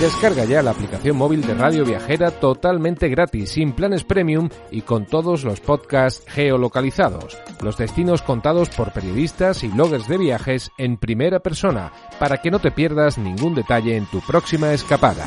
Descarga ya la aplicación móvil de Radio Viajera totalmente gratis, sin planes premium y con todos los podcasts geolocalizados, los destinos contados por periodistas y bloggers de viajes en primera persona, para que no te pierdas ningún detalle en tu próxima escapada.